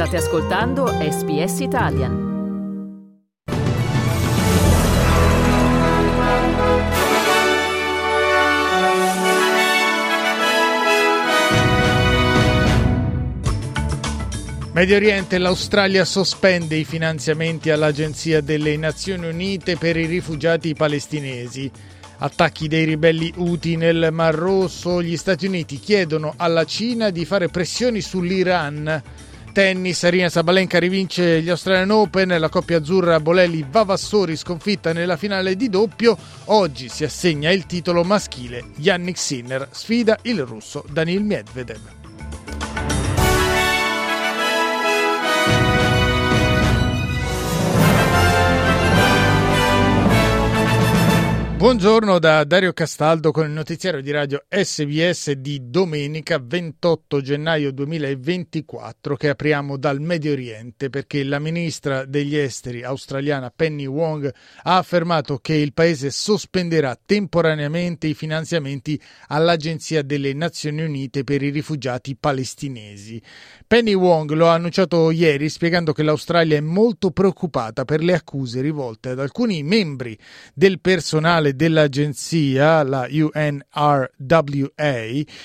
State ascoltando SBS Italian. Medio Oriente, l'Australia sospende i finanziamenti all'Agenzia delle Nazioni Unite per i rifugiati palestinesi. Attacchi dei ribelli Houthi nel Mar Rosso, gli Stati Uniti chiedono alla Cina di fare pressioni sull'Iran. Tennis, Arina Sabalenka rivince gli Australian Open, la coppia azzurra Bolelli Vavassori sconfitta nella finale di doppio. Oggi si assegna il titolo maschile. Yannick Sinner sfida il russo Daniil Medvedev. Buongiorno da Dario Castaldo con il notiziario di radio SBS di domenica 28 gennaio 2024 che apriamo dal Medio Oriente perché la ministra degli esteri australiana Penny Wong ha affermato che il paese sospenderà temporaneamente i finanziamenti all'Agenzia delle Nazioni Unite per i rifugiati palestinesi. Penny Wong lo ha annunciato ieri spiegando che l'Australia è molto preoccupata per le accuse rivolte ad alcuni membri del personale ufficiale dell'agenzia, la UNRWA,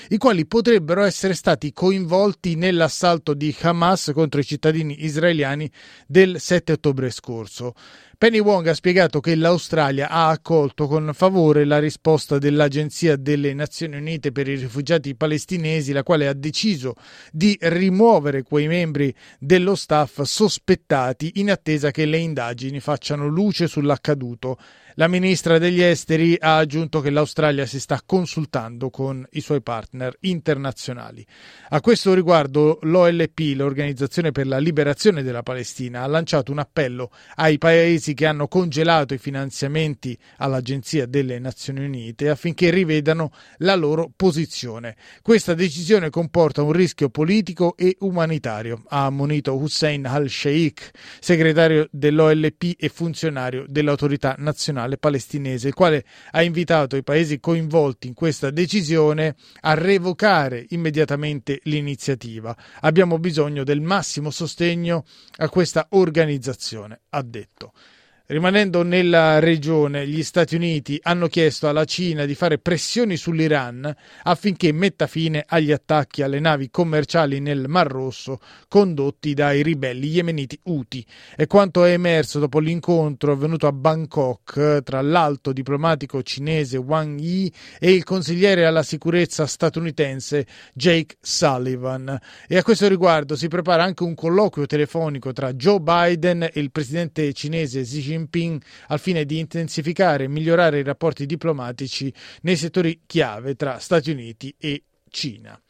i quali potrebbero essere stati coinvolti nell'assalto di Hamas contro i cittadini israeliani del 7 ottobre scorso. Penny Wong ha spiegato che l'Australia ha accolto con favore la risposta dell'Agenzia delle Nazioni Unite per i rifugiati palestinesi, la quale ha deciso di rimuovere quei membri dello staff sospettati in attesa che le indagini facciano luce sull'accaduto. La ministra degli esteri ha aggiunto che l'Australia si sta consultando con i suoi partner internazionali. A questo riguardo l'OLP, l'Organizzazione per la Liberazione della Palestina, ha lanciato un appello ai paesi che hanno congelato i finanziamenti all'Agenzia delle Nazioni Unite affinché rivedano la loro posizione. Questa decisione comporta un rischio politico e umanitario, ha ammonito Hussein al-Sheikh, segretario dell'OLP e funzionario dell'autorità nazionale palestinese, il quale ha invitato i paesi coinvolti in questa decisione a revocare immediatamente l'iniziativa. Abbiamo bisogno del massimo sostegno a questa organizzazione, ha detto. Rimanendo nella regione, gli Stati Uniti hanno chiesto alla Cina di fare pressioni sull'Iran affinché metta fine agli attacchi alle navi commerciali nel Mar Rosso condotti dai ribelli yemeniti Houthi. È quanto è emerso dopo l'incontro avvenuto a Bangkok tra l'alto diplomatico cinese Wang Yi e il consigliere alla sicurezza statunitense Jake Sullivan. E a questo riguardo si prepara anche un colloquio telefonico tra Joe Biden e il presidente cinese Xi Jinping Jinping al fine di intensificare e migliorare i rapporti diplomatici nei settori chiave tra Stati Uniti e Cina.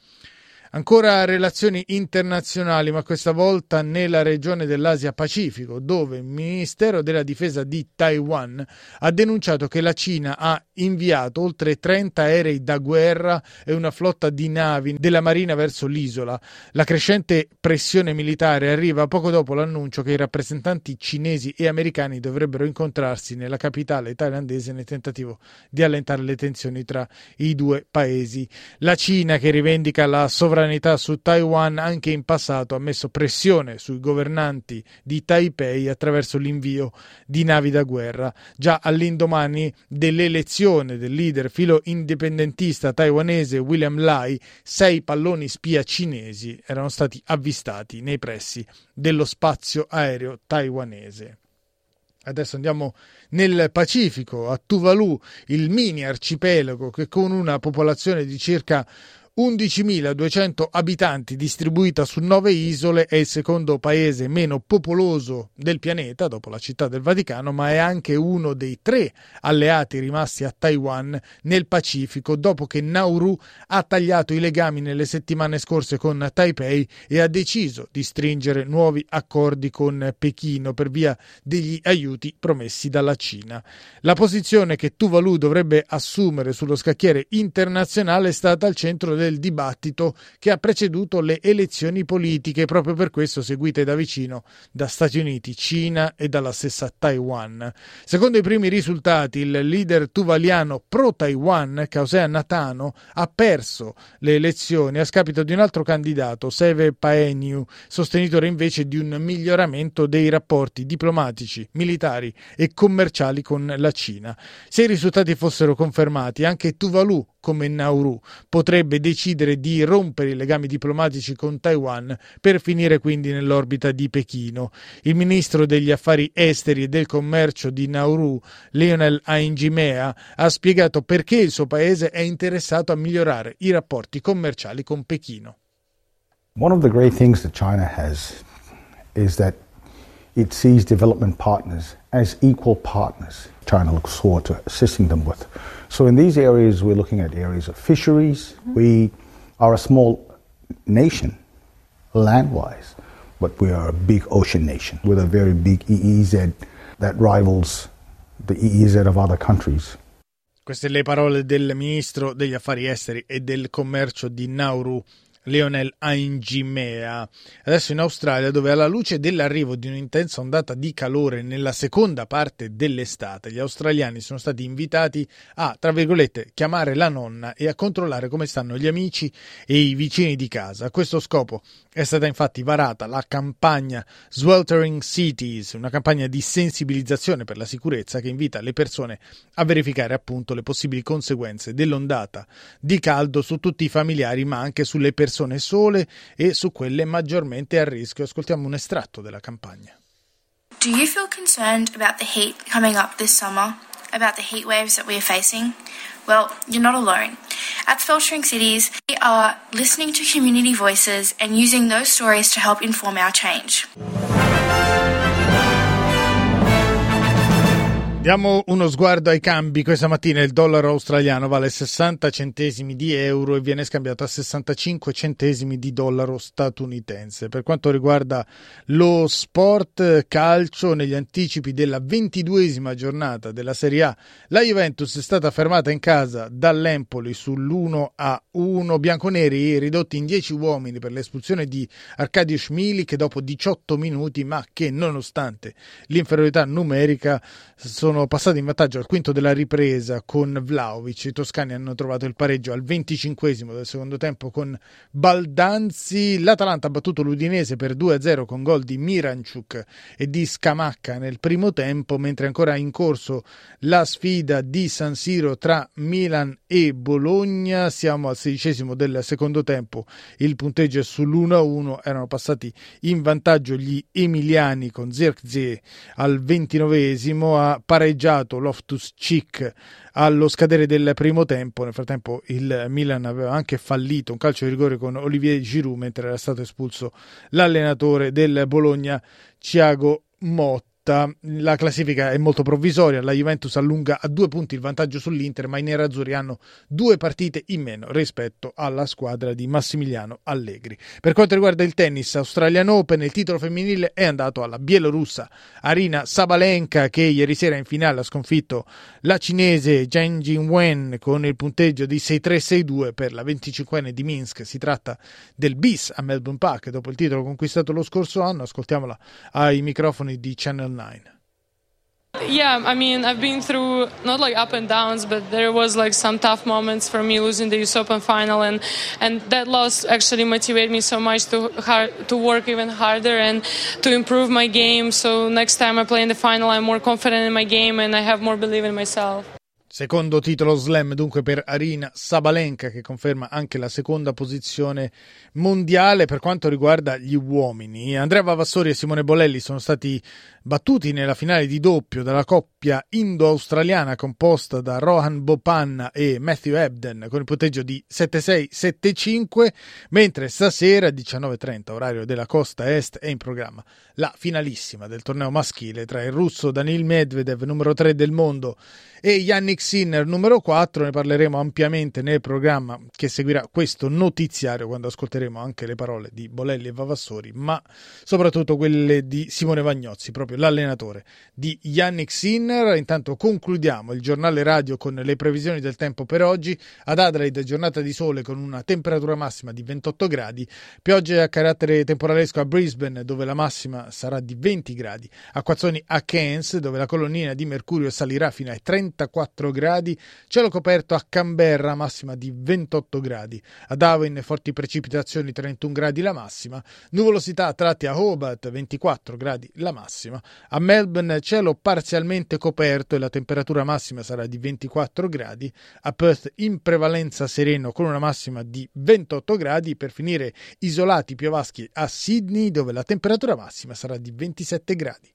Ancora relazioni internazionali, ma questa volta nella regione dell'Asia Pacifico, dove il Ministero della Difesa di Taiwan ha denunciato che la Cina ha inviato oltre 30 aerei da guerra e una flotta di navi della Marina verso l'isola. La crescente pressione militare arriva poco dopo l'annuncio che i rappresentanti cinesi e americani dovrebbero incontrarsi nella capitale thailandese nel tentativo di allentare le tensioni tra i due paesi. La Cina, che rivendica la sovranità sovranità su Taiwan anche in passato ha messo pressione sui governanti di Taipei attraverso l'invio di navi da guerra. Già all'indomani dell'elezione del leader filo indipendentista taiwanese William Lai, sei palloni spia cinesi erano stati avvistati nei pressi dello spazio aereo taiwanese. Adesso andiamo nel Pacifico, a Tuvalu, il mini arcipelago che con una popolazione di circa 11.200 abitanti distribuita su nove isole, è il secondo paese meno popoloso del pianeta dopo la città del Vaticano, ma è anche uno dei tre alleati rimasti a Taiwan nel Pacifico dopo che Nauru ha tagliato i legami nelle settimane scorse con Taipei e ha deciso di stringere nuovi accordi con Pechino per via degli aiuti promessi dalla Cina. La posizione che Tuvalu dovrebbe assumere sullo scacchiere internazionale è stata al centro del del dibattito che ha preceduto le elezioni politiche, proprio per questo seguite da vicino da Stati Uniti, Cina e dalla stessa Taiwan. Secondo i primi risultati, il leader tuvaliano pro-Taiwan, Kausea Natano, ha perso le elezioni a scapito di un altro candidato, Seve Paeniu, sostenitore invece di un miglioramento dei rapporti diplomatici, militari e commerciali con la Cina. Se i risultati fossero confermati, anche Tuvalu, come Nauru, potrebbe decidere di rompere i legami diplomatici con Taiwan per finire quindi nell'orbita di Pechino. Il ministro degli affari esteri e del commercio di Nauru, Lionel Aingimea, ha spiegato perché il suo paese è interessato a migliorare i rapporti commerciali con Pechino. One of the great things that China has is that it sees development partners as equal partners. China looks forward to assisting them with. So, in these areas, we're looking at areas of fisheries. Mm-hmm. We are a small nation, land wise, but we are a big ocean nation with a very big EEZ that rivals the EEZ of other countries. Queste le parole del ministro degli affari esteri e del commercio di Nauru Leonel Aingimea. Adesso in Australia, dove alla luce dell'arrivo di un'intensa ondata di calore nella seconda parte dell'estate, gli australiani sono stati invitati a, tra virgolette, chiamare la nonna e a controllare come stanno gli amici e i vicini di casa. A questo scopo è stata infatti varata la campagna Sweltering Cities, una campagna di sensibilizzazione per la sicurezza che invita le persone a verificare appunto le possibili conseguenze dell'ondata di caldo su tutti i familiari, ma anche sulle persone persone sole e su quelle maggiormente a rischio. Ascoltiamo un estratto della campagna. Do you feel concerned about the heat coming up this summer? About the heat waves that we are facing? Well, you're not alone. At Filtering Cities, we are listening to community voices and using those stories to help inform our change. Diamo uno sguardo ai cambi. Questa mattina il dollaro australiano vale 60 centesimi di euro e viene scambiato a 65 centesimi di dollaro statunitense. Per quanto riguarda lo sport calcio, negli anticipi della ventiduesima giornata della Serie A, la Juventus è stata fermata in casa dall'Empoli sull'1 a 1. Bianconeri ridotti in 10 uomini per l'espulsione di Arcadio Schmili che dopo 18 minuti, ma che nonostante l'inferiorità numerica, sono sono passati in vantaggio al quinto della ripresa con Vlaovic. I toscani hanno trovato il pareggio al 25 del secondo tempo con Baldanzi. L'Atalanta ha battuto l'Udinese per 2-0 con gol di Miranciuk e di Scamacca nel primo tempo, mentre ancora in corso la sfida di San Siro tra Milan e Bologna. Siamo al sedicesimo del secondo tempo. Il punteggio è sull'1-1. Erano passati in vantaggio gli emiliani con Zirkzee al ventinovesimo a pareggio pareggiato Loftus Cheek allo scadere del primo tempo. Nel frattempo il Milan aveva anche fallito un calcio di rigore con Olivier Giroud mentre era stato espulso l'allenatore del Bologna Thiago Motta lotta. La classifica è molto provvisoria, la Juventus allunga a due punti il vantaggio sull'Inter, ma i nerazzurri hanno due partite in meno rispetto alla squadra di Massimiliano Allegri. Per quanto riguarda il tennis Australian Open, il titolo femminile è andato alla bielorussa Arina Sabalenka che ieri sera in finale ha sconfitto la cinese Zheng Jinwen con il punteggio di 6-3-6-2 per la 25enne di Minsk. Si tratta del bis a Melbourne Park dopo il titolo conquistato lo scorso anno. Ascoltiamola ai microfoni di Channel nine? Yeah, I mean, I've been through not like up and downs, but there was like some tough moments for me losing the US Open final, and and that loss actually motivated me so much to hard, to work even harder and to improve my game. So next time I play in the final, I'm more confident in my game and I have more belief in myself. Secondo titolo slam dunque per Arina Sabalenka che conferma anche la seconda posizione mondiale per quanto riguarda gli uomini. Andrea Vavassori e Simone Bolelli sono stati battuti nella finale di doppio dalla coppia indo-australiana composta da Rohan Bopanna e Matthew Ebden con il punteggio di 7-6-7-5, mentre stasera 19.30 orario della costa est è in programma la finalissima del torneo maschile tra il russo Danil Medvedev numero 3 del mondo e Yannick Sinner numero 4, ne parleremo ampiamente nel programma che seguirà questo notiziario quando ascolteremo anche le parole di Bolelli e Vavassori, ma soprattutto quelle di Simone Vagnozzi, proprio l'allenatore di Yannick Sinner. Intanto concludiamo il giornale radio con le previsioni del tempo per oggi. Ad Adelaide giornata di sole con una temperatura massima di 28 gradi, piogge a carattere temporalesco a Brisbane dove la massima sarà di 20 gradi, acquazzoni a Cairns dove la colonnina di mercurio salirà fino ai 34 gradi, cielo coperto a Canberra massima di 28 gradi, a Darwin forti precipitazioni 31 gradi la massima, nuvolosità a tratti a Hobart 24 gradi la massima, a Melbourne cielo parzialmente coperto e la temperatura massima sarà di 24 gradi, a Perth in prevalenza sereno con una massima di 28 gradi, per finire isolati piovaschi a Sydney dove la temperatura massima sarà di 27 gradi.